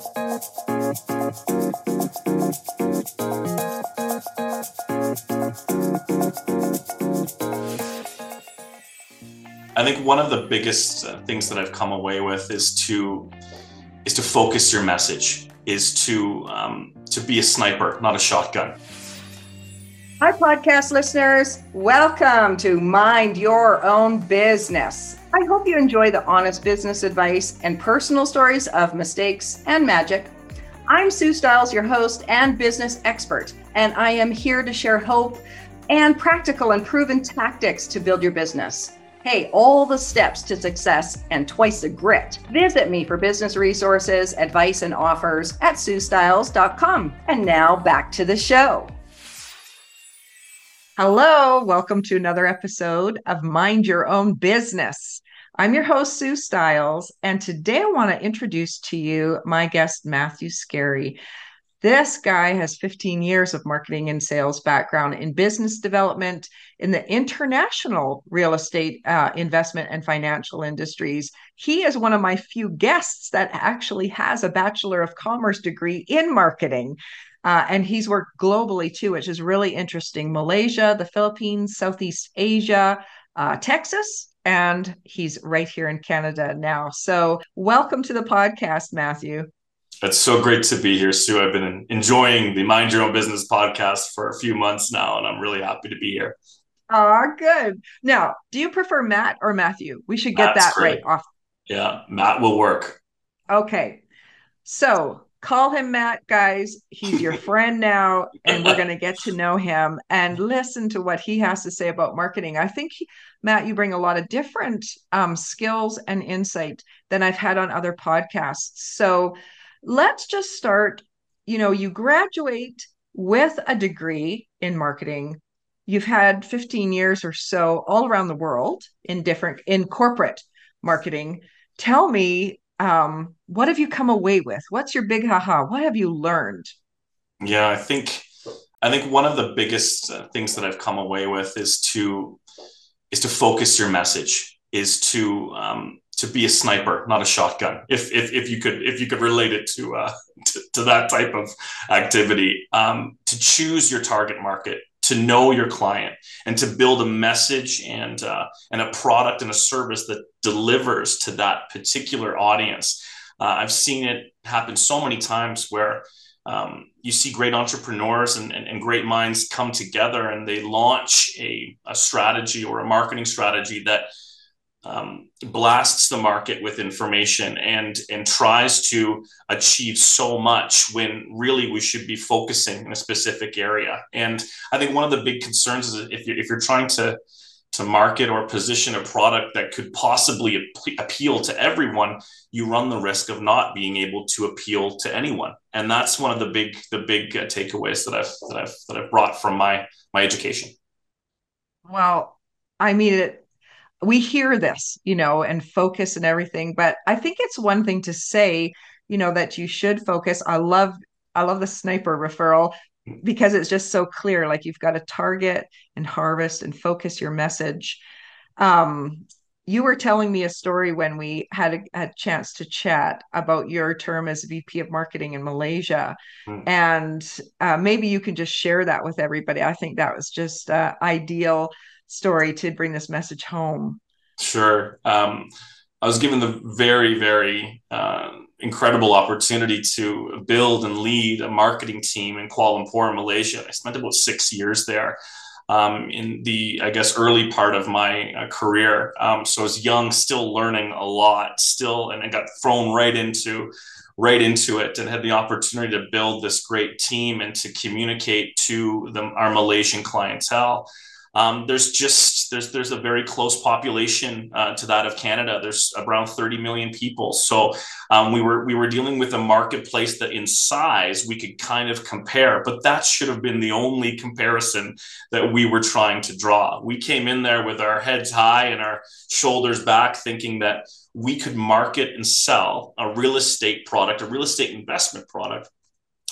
I think one of the biggest uh, things that I've come away with is to is to focus your message, is to um, to be a sniper, not a shotgun. Hi, podcast listeners. Welcome to Mind Your Own Business. I hope you enjoy the honest business advice and personal stories of mistakes and magic. I'm Sue Stiles, your host and business expert, and I am here to share hope and practical and proven tactics to build your business. Hey, all the steps to success and twice the grit. Visit me for business resources, advice, and offers at SueStyles.com. And now back to the show. Hello, welcome to another episode of Mind Your Own Business. I'm your host, Sue Stiles, and today I want to introduce to you my guest, Matthew Scarry. This guy has 15 years of marketing and sales background in business development in the international real estate uh, investment and financial industries. He is one of my few guests that actually has a Bachelor of Commerce degree in marketing. Uh, and he's worked globally too, which is really interesting. Malaysia, the Philippines, Southeast Asia, uh, Texas, and he's right here in Canada now. So, welcome to the podcast, Matthew. It's so great to be here, Sue. I've been enjoying the Mind Your Own Business podcast for a few months now, and I'm really happy to be here. Oh, good. Now, do you prefer Matt or Matthew? We should get Matt's that great. right off. Yeah, Matt will work. Okay. So call him Matt, guys. He's your friend now, and we're going to get to know him and listen to what he has to say about marketing. I think, he, Matt, you bring a lot of different um, skills and insight than I've had on other podcasts. So, let's just start. You know, you graduate with a degree in marketing. You've had 15 years or so all around the world in different in corporate marketing. Tell me, um, what have you come away with? What's your big haha? What have you learned? Yeah, I think I think one of the biggest uh, things that I've come away with is to is to focus your message, is to um, to be a sniper, not a shotgun. If if, if you could if you could relate it to uh, to, to that type of activity, um, to choose your target market, to know your client, and to build a message and uh, and a product and a service that delivers to that particular audience. Uh, I've seen it happen so many times where. Um, you see great entrepreneurs and, and, and, great minds come together and they launch a, a strategy or a marketing strategy that um, blasts the market with information and and tries to achieve so much when really we should be focusing in a specific area. And I think one of the big concerns is if you're, if you're trying to to market or position a product that could possibly appeal to everyone, you run the risk of not being able to appeal to anyone. And that's one of the big the big uh, takeaways that I've that I've that I've brought from my my education. Well, I mean it we hear this, you know, and focus and everything, but I think it's one thing to say, you know, that you should focus. I love I love the sniper referral because it's just so clear like you've got to target and harvest and focus your message. Um you were telling me a story when we had a, a, chance to chat about your term as VP of marketing in Malaysia. Mm. And uh, maybe you can just share that with everybody. I think that was just uh, ideal story to bring this message home? Sure. Um, I was given the very, very uh, incredible opportunity to build and lead a marketing team in Kuala Lumpur, Malaysia. I spent about six years there. Um, in the, I guess, early part of my uh, career. Um, so I was young, still learning a lot, still, and I got thrown right into right into it and had the opportunity to build this great team and to communicate to the, our Malaysian clientele um, there's just there's there's a very close population uh, to that of Canada. There's around 30 million people. So um, we were we were dealing with a marketplace that in size we could kind of compare, but that should have been the only comparison that we were trying to draw. We came in there with our heads high and our shoulders back, thinking that we could market and sell a real estate product, a real estate investment product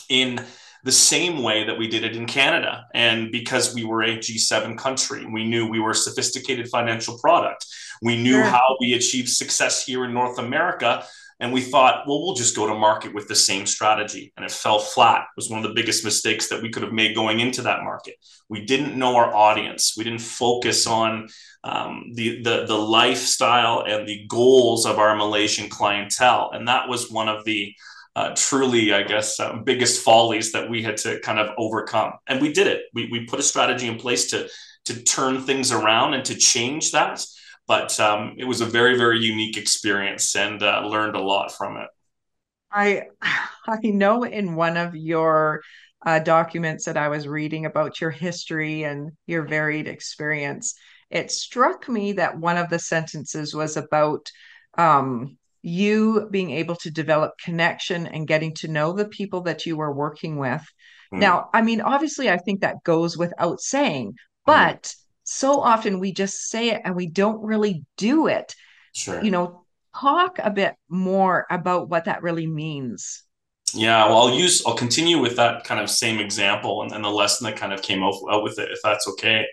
in the same way that we did it in Canada. And because we were a G7 country, we knew we were a sophisticated financial product. We knew how we achieved success here in North America And we thought, well, we'll just go to market with the same strategy. And it fell flat. It was one of the biggest mistakes that we could have made going into that market. We didn't know our audience. We didn't focus on um, the, the, the lifestyle and the goals of our Malaysian clientele. And that was one of the uh, truly, I guess, uh, biggest follies that we had to kind of overcome. And we did it. We, we put a strategy in place to, to turn things around and to change that but um, it was a very very unique experience and uh, learned a lot from it i i know in one of your uh, documents that i was reading about your history and your varied experience it struck me that one of the sentences was about um, you being able to develop connection and getting to know the people that you are working with mm. now i mean obviously i think that goes without saying hmm. but mm so often we just say it and we don't really do it. Sure. You know, talk a bit more about what that really means. Yeah, well, I'll use, I'll continue with that kind of same example and, and the lesson that kind of came out, out with it, if that's okay.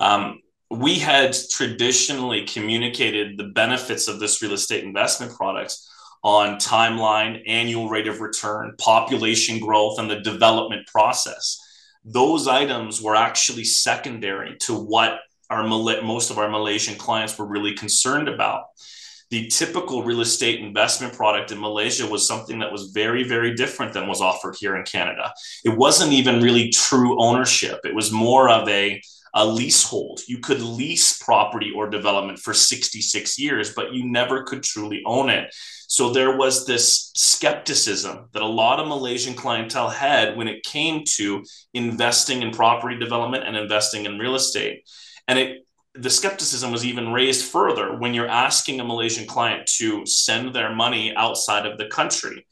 Um, we had traditionally communicated the benefits of this real estate investment product on timeline, annual rate of return, population growth, and the development process those items were actually secondary to what our most of our Malaysian clients were really concerned about. The typical real estate investment product in Malaysia was something that was very, very different than was offered here in Canada. It wasn't even really true ownership. It was more of a a leasehold. You could lease property or development for 66 years, but you never could truly own it. So there was this skepticism that a lot of Malaysian clientele had when it came to investing in property development and investing in real estate. And it the skepticism was even raised further when you're asking a Malaysian client to send their money outside of the country.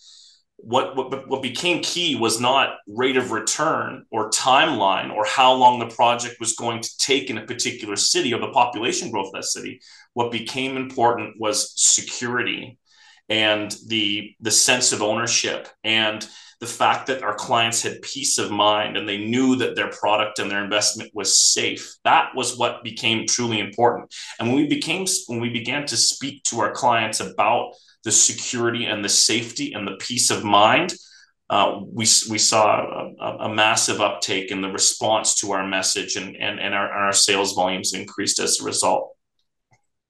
What, what, what became key was not rate of return or timeline or how long the project was going to take in a particular city or the population growth of that city. What became important was security and the the sense of ownership and the fact that our clients had peace of mind and they knew that their product and their investment was safe. That was what became truly important. And when we became when we began to speak to our clients about the security and the safety and the peace of mind uh, we, we saw a, a, massive uptake in the response to our message and, and, and our, our sales volumes increased as a result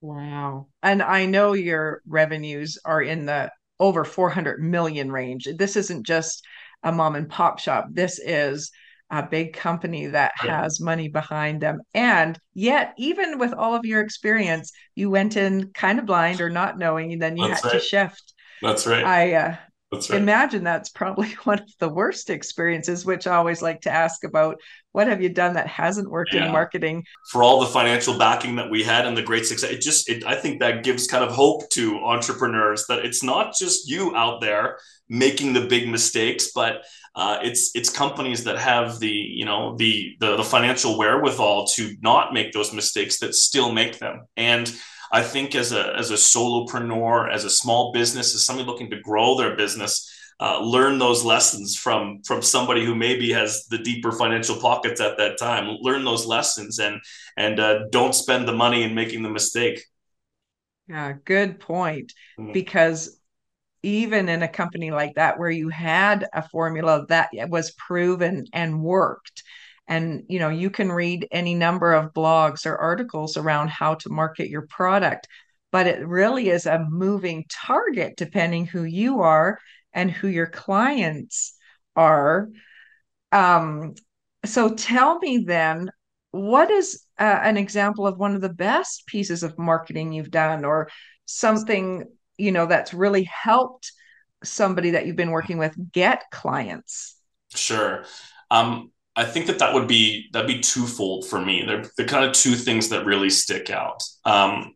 Wow. And I know your revenues are in the over 400 million range. This isn't just a mom and pop shop. This is a big company that yeah. has money behind them. And yet, even with all of your experience, you went in kind of blind or not knowing, and then you That's had right. to shift. That's right. I uh, that's right. Imagine that's probably one of the worst experiences, which I always like to ask about. What have you done that hasn't worked yeah. in marketing? For all the financial backing that we had and the great success, it just, it, I think that gives kind of hope to entrepreneurs that it's not just you out there making the big mistakes, but uh, it's it's companies that have the you know the, the the financial wherewithal to not make those mistakes that still make them and I think as a as a solopreneur, as a small business, as somebody looking to grow their business, uh, learn those lessons from from somebody who maybe has the deeper financial pockets at that time. Learn those lessons and and uh, don't spend the money in making the mistake. Yeah, good point. Mm-hmm. Because even in a company like that, where you had a formula that was proven and worked, and you know you can read any number of blogs or articles around how to market your product but it really is a moving target depending who you are and who your clients are. Um, so tell me then what is uh, an example of one of the best pieces of marketing you've done or something you know that's really helped somebody that you've been working with get clients? Sure. Um, I think that that would be that'd be twofold for me. They're the kind of two things that really stick out. Um,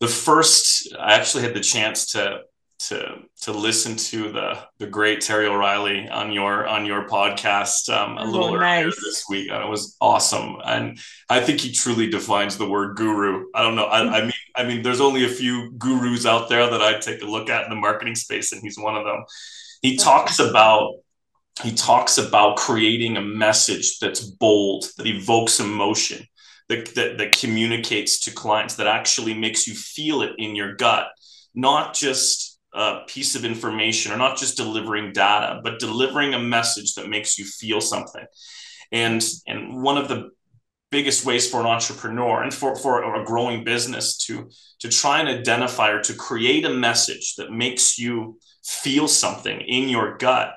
the first, I actually had the chance to to to listen to the the great Terry O'Reilly on your on your podcast um, a oh, little nice. earlier this week. And it was awesome, and I think he truly defines the word guru. I don't know. I, I mean, I mean, there's only a few gurus out there that I take a look at in the marketing space, and he's one of them. He talks about he talks about creating a message that's bold, that evokes emotion, that, that, that communicates to clients, that actually makes you feel it in your gut, not just a piece of information or not just delivering data, but delivering a message that makes you feel something. And, and one of the biggest ways for an entrepreneur and for, for a growing business to, to try and identify or to create a message that makes you feel something in your gut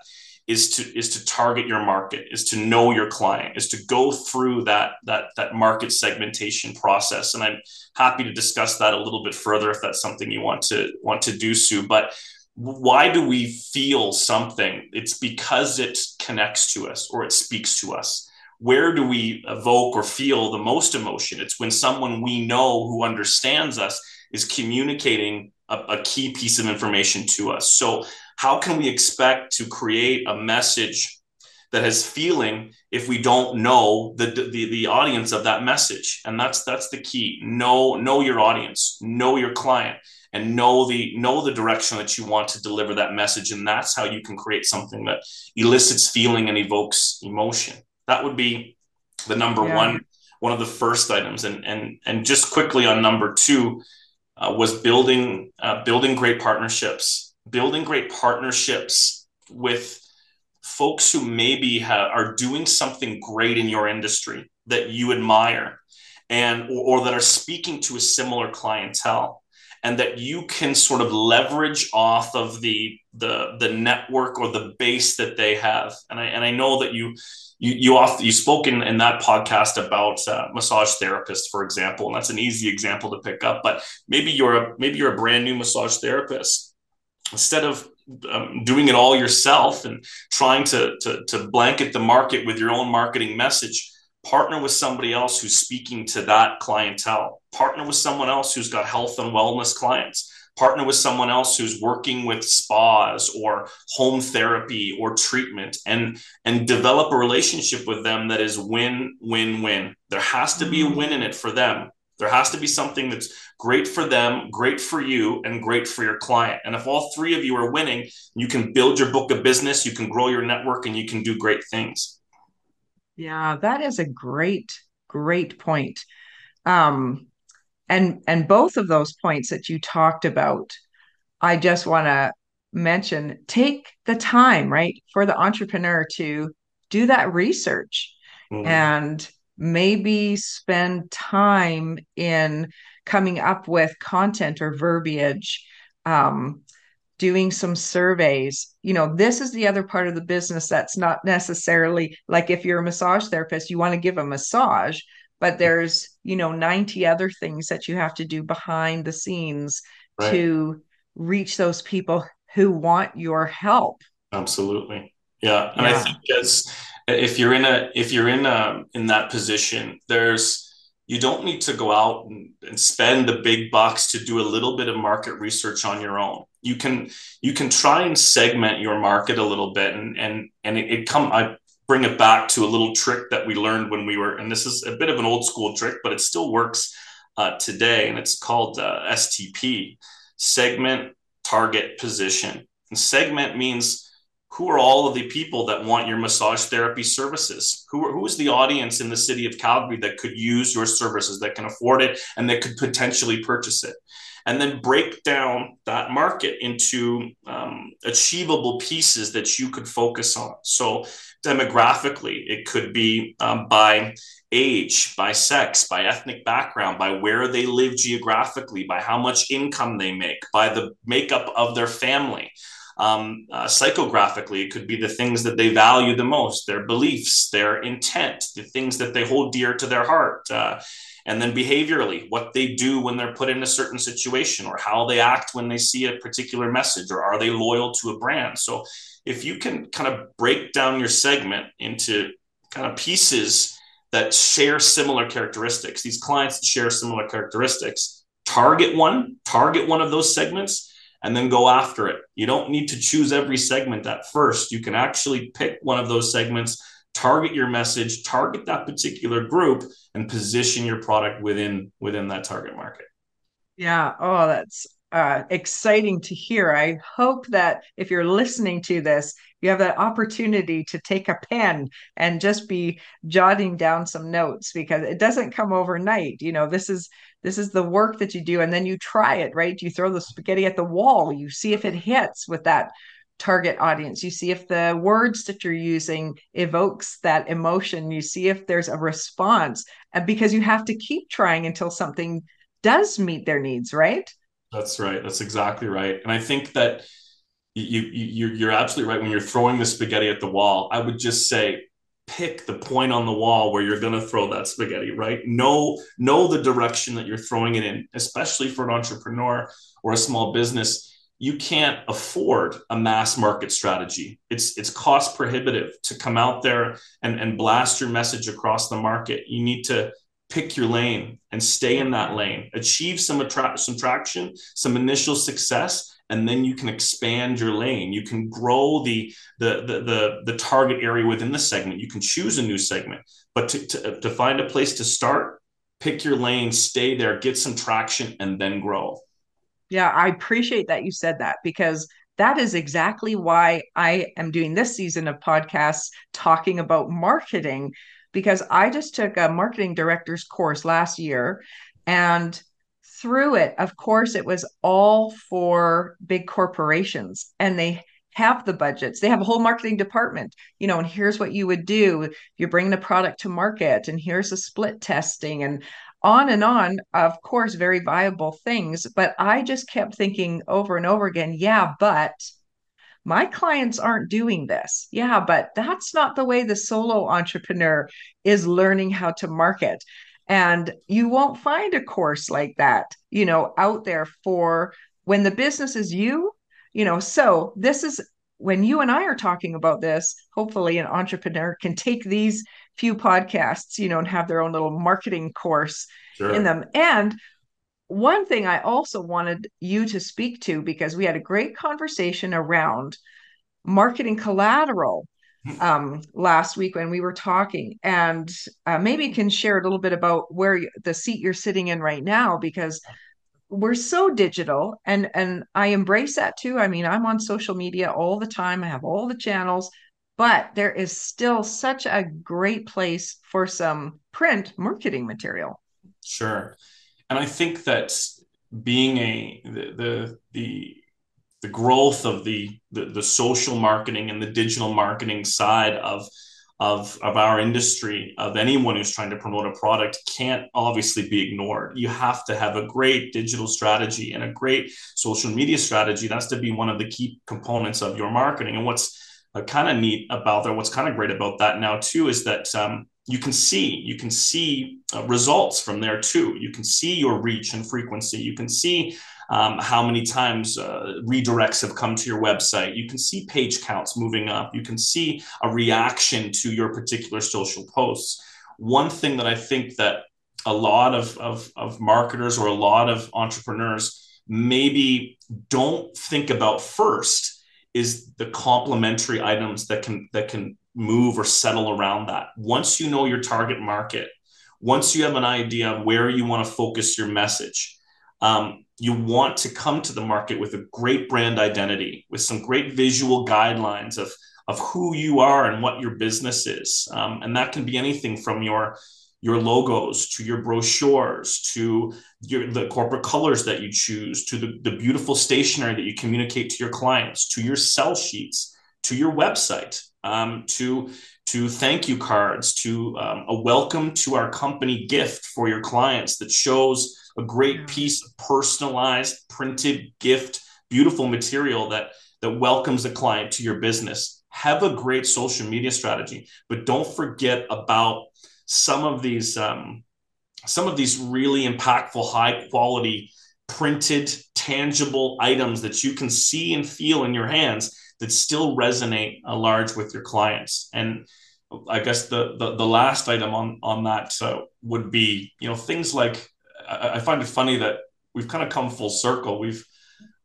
is to is to target your market is to know your client is to go through that that that market segmentation process. And i'm happy to discuss that a little bit further if that's something you want to want to do sue. But why do we feel something? It's because it connects to us or it speaks to us. Where do we evoke or feel the most emotion? It's when someone we know who understands us is communicating a, a key piece of information to us. So how can we expect to create a message that has feeling if we don't know the, the the audience of that message? And that's that's the key. Know know your audience know your client and know the know the direction that you want to deliver that message. And that's how you can create something that elicits feeling and evokes emotion. That would be the number yeah. one one of the first items. And and and just quickly on number two uh, was building uh, building great partnerships building great partnerships with folks who maybe are doing something great in your industry that you admire and or, or that are speaking to a similar clientele and that you can sort of leverage off of the the the network or the base that they have. And i and i know that you you you off you spoke in, in that podcast about uh, massage therapists for example and that's an easy example to pick up but maybe you're a maybe you're a brand new massage therapist instead of um, doing it all yourself and trying to, to, to blanket the market with your own marketing message, partner with somebody else who's speaking to that clientele. Partner with someone else who's got health and wellness clients. Partner with someone else who's working with spas or home therapy or treatment and, and develop a relationship with them that is win, win, win. There has to be a win in it for them. There has to be something that's great for them, great for you, and great for your client. And if all three of you are winning, you can build your book of business, you can grow your network, and you can do great things. Yeah, that is a great, great point. Um, and and both of those points that you talked about, I just want to mention take the time, right, for the entrepreneur to do that research mm. and maybe spend time in coming up with content or verbiage um, doing some surveys you know this is the other part of the business that's not necessarily like if you're a massage therapist you want to give a massage but there's you know 90 other things that you have to do behind the scenes right. to reach those people who want your help absolutely yeah and yeah. i think as if you're in a if you're in a in that position there's you don't need to go out and, and, spend the big bucks to do a little bit of market research on your own. You can you can try and segment your market a little bit and and and it, it come i bring it back to a little trick that we learned when we were and this is a bit of an old school trick but it still works uh, today and it's called uh, stp segment target position. And segment means who are all of the people that want your massage therapy services? Who, who is the audience in the city of Calgary that could use your services, that can afford it, and that could potentially purchase it? And then break down that market into um, achievable pieces that you could focus on. So, demographically, it could be um, by age, by sex, by ethnic background, by where they live geographically, by how much income they make, by the makeup of their family um, uh, psychographically, it could be the things that they value the most, their beliefs, their intent, the things that they hold dear to their heart. Uh, and then behaviorally, what they do when they're put in a certain situation, or how they act when they see a particular message, or are they loyal to a brand? So, if you can kind of break down your segment into kind of pieces that share similar characteristics, these clients share similar characteristics, target one, target one of those segments and then go after it. You don't need to choose every segment at first. You can actually pick one of those segments, target your message, target that particular group, and position your product within within that target market. Yeah. Oh, that's uh, exciting to hear. I hope that if you're listening to this, you have that opportunity to take a pen and just be jotting down some notes because it doesn't come overnight. You know, this is this is the work that you do, and then you try it. Right? You throw the spaghetti at the wall. You see if it hits with that target audience you see if the words that you're using evokes that emotion you see if there's a response and because you have to keep trying until something does meet their needs right that's right. That's exactly right. And i think that you, you you're absolutely right. When you're throwing the spaghetti at the wall i would just say pick the point on the wall where you're going to throw that spaghetti right? Know know the direction that you're throwing it in especially for an entrepreneur or a small business. You can't afford a mass market strategy. It's it's cost prohibitive to come out there and, and blast your message across the market. You need to pick your lane and stay in that lane, achieve some attract some traction, some initial success, and then you can expand your lane. You can grow the the the the, the target area within the segment. You can choose a new segment, but to, to, to find a place to start, pick your lane, stay there, get some traction, and then grow. Yeah, I appreciate that you said that because that is exactly why I am doing this season of podcasts talking about marketing because I just took a marketing director's course last year and through it of course it was all for big corporations and they have the budgets they have a whole marketing department you know and here's what you would do you're bringing a product to market and here's the split testing and on and on, of course, very viable things. But I just kept thinking over and over again, yeah, but my clients aren't doing this. Yeah, but that's not the way the solo entrepreneur is learning how to market. And you won't find a course like that, you know, out there for when the business is you, you know. So this is when you and I are talking about this, hopefully an entrepreneur can take these few podcasts, you know, and have their own little marketing course sure. in them. And one thing I also wanted you to speak to because we had a great conversation around marketing collateral hmm. um, last week when we were talking, and uh, maybe you can share a little bit about where you, the seat you're sitting in right now because we're so digital and and I embrace that too. I mean, I'm on social media all the time. I have all the channels, but there is still such a great place for some print marketing material. Sure. And I think that being a the the the, the growth of the, the the social marketing and the digital marketing side of of of our industry of anyone who's trying to promote a product can't obviously be ignored you have to have a great digital strategy and a great social media strategy that's to be one of the key components of your marketing and what's uh, kind of neat about that. What's kind of great about that now too is that um, you can see you can see uh, results from there too. You can see your reach and frequency. You can see um, how many times uh, redirects have come to your website. You can see page counts moving up. You can see a reaction to your particular social posts. One thing that I think that a lot of, of, of marketers or a lot of entrepreneurs maybe don't think about first is the complementary items that can that can move or settle around that. Once you know your target market, once you have an idea of where you want to focus your message, um, you want to come to the market with a great brand identity, with some great visual guidelines of of who you are and what your business is, um, and that can be anything from your your logos to your brochures to your the corporate colors that you choose to the, the beautiful stationery that you communicate to your clients to your sell sheets to your website um, to to thank you cards to um, a welcome to our company gift for your clients that shows a great piece of personalized printed gift beautiful material that that welcomes the client to your business. Have a great social media strategy but don't forget about some of these um, some of these really impactful, high quality, printed, tangible items that you can see and feel in your hands that still resonate a large with your clients. And I guess the the, the last item on on that uh, would be you know things like I, I, find it funny that we've kind of come full circle. We've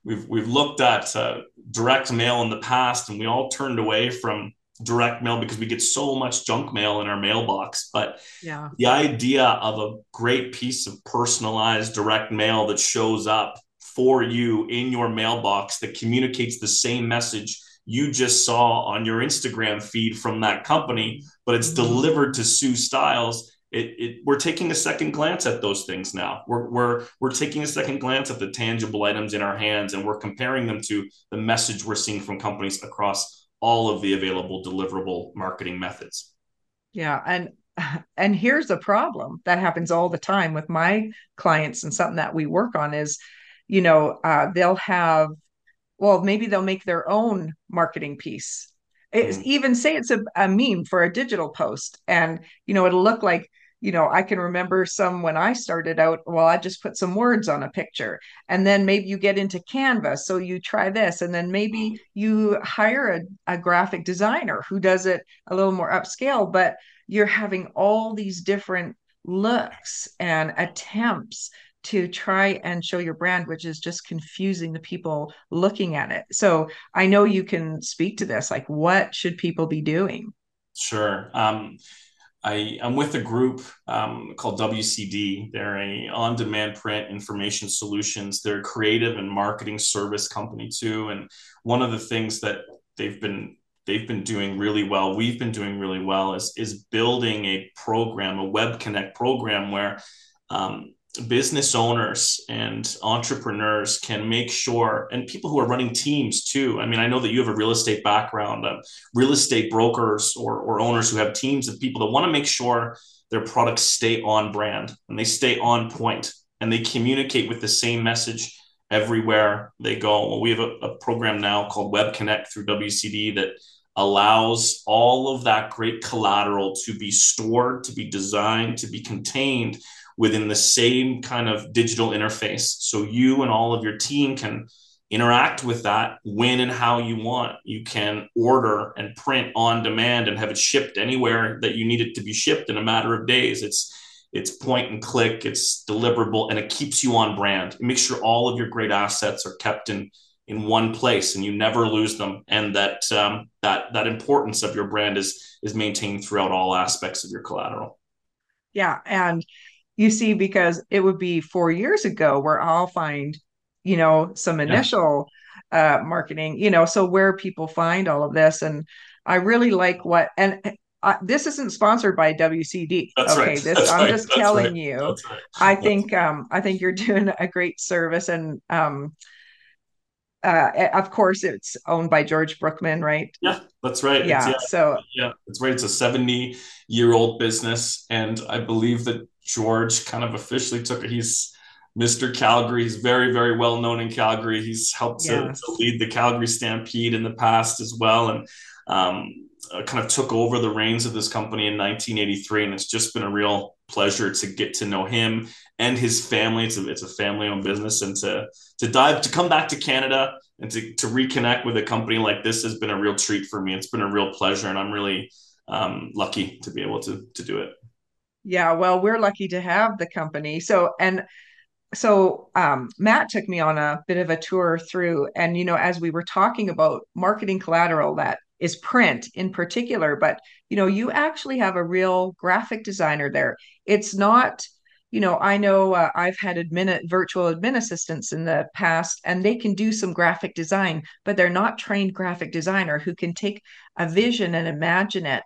we've we've looked at uh, direct mail in the past, and we all turned away from direct mail because we get so much junk mail in our mailbox. But yeah. the idea of a great piece of personalized direct mail that shows up for you in your mailbox that communicates the same message you just saw on your Instagram feed from that company, but it's mm-hmm. delivered to Sue Stiles. It, it, we're taking a second glance at those things now. We're, we're, we're taking a second glance at the tangible items in our hands and we're comparing them to the message we're seeing from companies across all of the available deliverable marketing methods. Yeah. And and here's the problem that happens all the time with my clients and something that we work on is you know uh, they'll have well maybe they'll make their own marketing piece mm. even say it's a, a meme for a digital post and you know it'll look like you know i can remember some when i started out well i just put some words on a picture and then maybe you get into canva so you try this and then maybe you hire a, a graphic designer who does it a little more upscale but you're having all these different looks and attempts to try and show your brand, which is just confusing the people looking at it. So I know you can speak to this. Like, what should people be doing? Sure. Um, I, am with a group um, called WCD. They're a on-demand print information solutions. They're a creative and marketing service company too. And one of the things that they've been they've been doing really well, we've been doing really well, is is building a program, a Web Connect program where um, business owners and entrepreneurs can make sure and people who are running teams too. I mean i know that you have a real estate background uh, real estate brokers or, or owners who have teams of people that want to make sure their products stay on brand and they stay on point and they communicate with the same message everywhere they go. Well we have a, a program now called web connect through wcd that allows all of that great collateral to be stored to be designed to be contained within the same kind of digital interface. So you and all of your team can interact with that when and how you want. You can order and print on demand and have it shipped anywhere that you need it to be shipped in a matter of days. It's it's point and click, it's deliverable, and it keeps you on brand. It makes sure all of your great assets are kept in in one place and you never lose them, and that um, that that importance of your brand is is maintained throughout all aspects of your collateral. Yeah, and you see, because it would be four years ago where I'll find, you know, some initial yeah. uh, marketing, you know, so where people find all of this. And I really like what, and uh, this isn't sponsored by WCD. That's okay, right. this That's I'm right. just That's telling right. you. I think um I think you're doing a great service and um uh, of course, it's owned by George Brookman, right? Yeah, that's right. Yeah, yeah, so yeah, that's right. It's a seventy-year-old business, and I believe that George kind of officially took it. He's Mr. Calgary. He's very, very well known in Calgary. He's helped to, to, lead the Calgary Stampede in the past as well, and um, uh, kind of took over the reins of this company in 1983. And it's just been a real pleasure to get to know him and his family. It's a, it's a family-owned business, and to to dive to come back to Canada and to, to reconnect with a company like this has been a real treat for me. It's been a real pleasure, and I'm really um, lucky to be able to to do it. Yeah, well, we're lucky to have the company. So, and so um, Matt took me on a bit of a tour through, and you know, as we were talking about marketing collateral that is print in particular, but you know, you actually have a real graphic designer there. It's not, you know, I know uh, I've had admin virtual admin assistants in the past, and they can do some graphic design, but they're not trained graphic designer who can take a vision and imagine it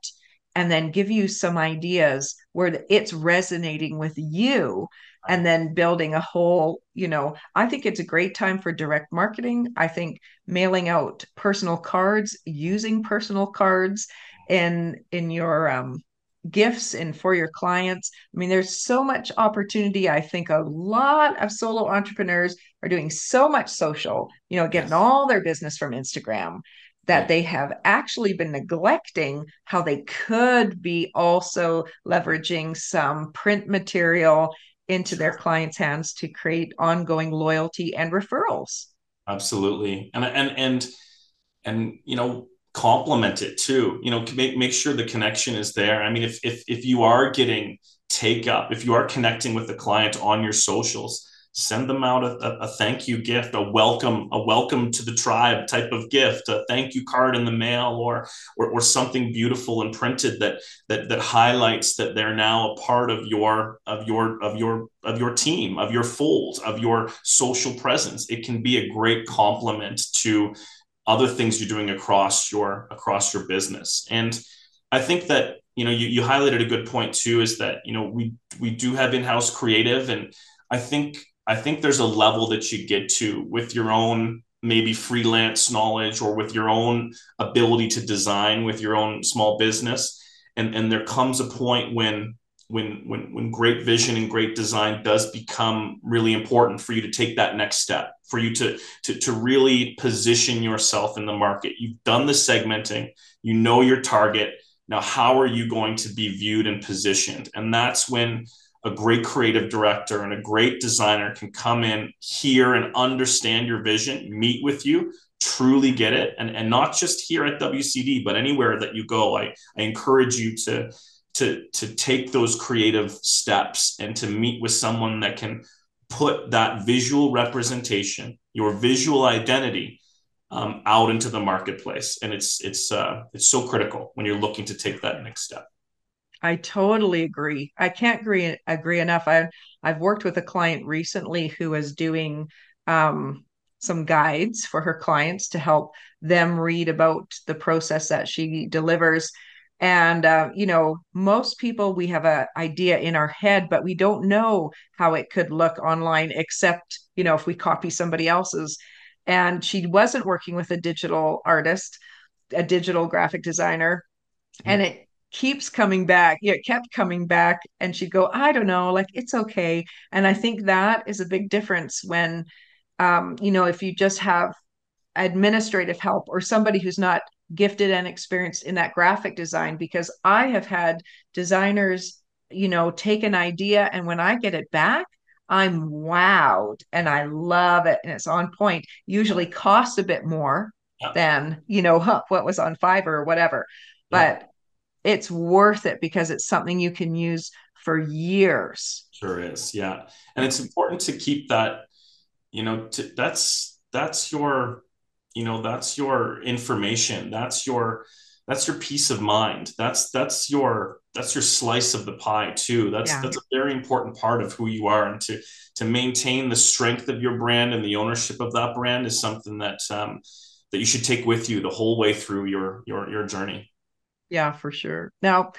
and then give you some ideas where it's resonating with you and then building a whole you know i think it's a great time for direct marketing. I think mailing out personal cards using personal cards in in your um, gifts and for your clients. I mean there's so much opportunity. I think a lot of solo entrepreneurs are doing so much social you know getting yes. all their business from instagram that they have actually been neglecting how they could be also leveraging some print material into their clients' hands to create ongoing loyalty and referrals. Absolutely. And and and and you know, complement it too. You know, make make sure the connection is there. I mean, if if if you are getting take up, if you are connecting with the client on your socials, send them out a, a, thank you gift, a welcome, a welcome to the tribe type of gift, a thank you card in the mail, or or, or something beautiful and printed that that that highlights that they're now a part of your of your of your of your team, of your fold, of your social presence. It can be a great compliment to other things you're doing across your across your business. And I think that you know you, you highlighted a good point too is that you know we we do have in-house creative and I think I think there's a level that you get to with your own maybe freelance knowledge or with your own ability to design with your own small business. And and there comes a point when when when when great vision and great design does become really important for you to take that next step for you to to to really position yourself in the market. You've done the segmenting. You know your target. Now how are you going to be viewed and positioned? And that's when a great creative director and a great designer can come in here and understand your vision, meet with you, truly get it, and, and not just here at WCD, but anywhere that you go. I, I encourage you to, to, to take those creative steps and to meet with someone that can put that visual representation, your visual identity, um, out into the marketplace. And it's it's uh, it's so critical when you're looking to take that next step. I totally agree. I can't agree agree enough. I I've worked with a client recently who is doing um, some guides for her clients to help them read about the process that she delivers. And uh, you know, most people we have an idea in our head, but we don't know how it could look online, except you know if we copy somebody else's. And she wasn't working with a digital artist, a digital graphic designer, and it keeps coming back. Yeah, it kept coming back. And she'd go, I don't know, like it's okay. And I think that is a big difference when, um, you know, if you just have administrative help or somebody who's not gifted and experienced in that graphic design, because I have had designers, you know, take an idea and when I get it back, I'm wowed and I love it and it's on point. Usually costs a bit more yeah. than, you know, huh, what was on Fiverr or whatever. Yeah. But it's worth it because it's something you can use for years. Sure is. Yeah. And it's important to keep that, you know, to, that's, that's your, you know, that's your information. That's your, that's your peace of mind. That's, that's your, that's your slice of the pie too. That's, yeah. that's a very important part of who you are. And to, to maintain the strength of your brand and the ownership of that brand is something that, um, that you should take with you the whole way through your, your, your journey. Yeah, for sure. Now,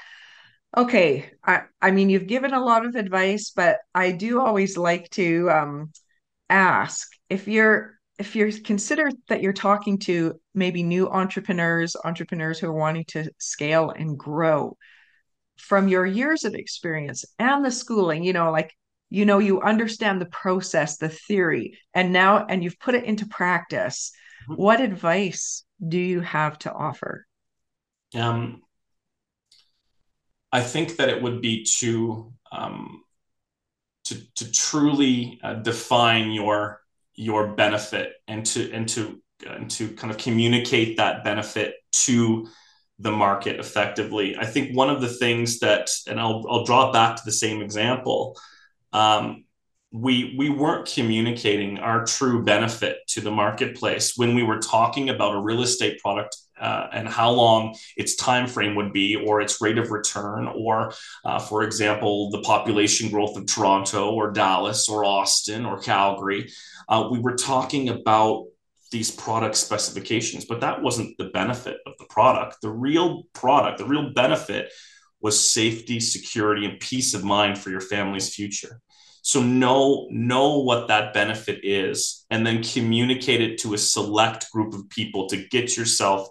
okay, I I mean you've given a lot of advice, but I do always like to um ask if you're if you're consider that you're talking to maybe new entrepreneurs, entrepreneurs who are wanting to scale and grow from your years of experience and the schooling, you know, like you know you understand the process, the theory, and now and you've put it into practice. Mm-hmm. What advice do you have to offer? Um, I think that it would be to um, to to truly uh, define your your benefit and to and to and to kind of communicate that benefit to the market effectively. I think one of the things that, and I'll I'll draw back to the same example. Um, we we weren't communicating our true benefit to the marketplace when we were talking about a real estate product uh, and how long its time frame would be or its rate of return or uh, for example the population growth of toronto or dallas or austin or calgary. Uh, we were talking about these product specifications but that wasn't the benefit of the product. The real product the real benefit was safety security and peace of mind for your family's future so know know what that benefit is, and then communicate it to a select group of people to get yourself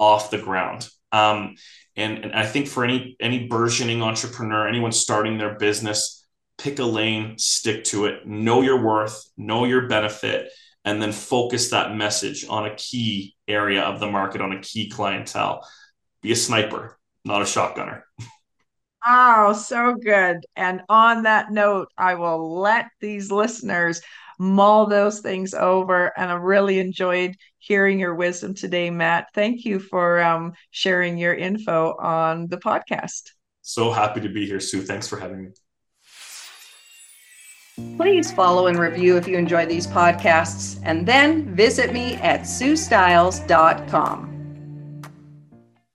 off the ground. Um, and, and I think for any any burgeoning entrepreneur, anyone starting their business, pick a lane, stick to it, know your worth, know your benefit, and then focus that message on a key area of the market, on a key clientele. Be a sniper, not a shotgunner. Oh, so good. And on that note, I will let these listeners mull those things over. And I really enjoyed hearing your wisdom today, Matt. Thank you for um, sharing your info on the podcast. So happy to be here, Sue. Thanks for having me. Please follow and review if you enjoy these podcasts, and then visit me at suestyles.com.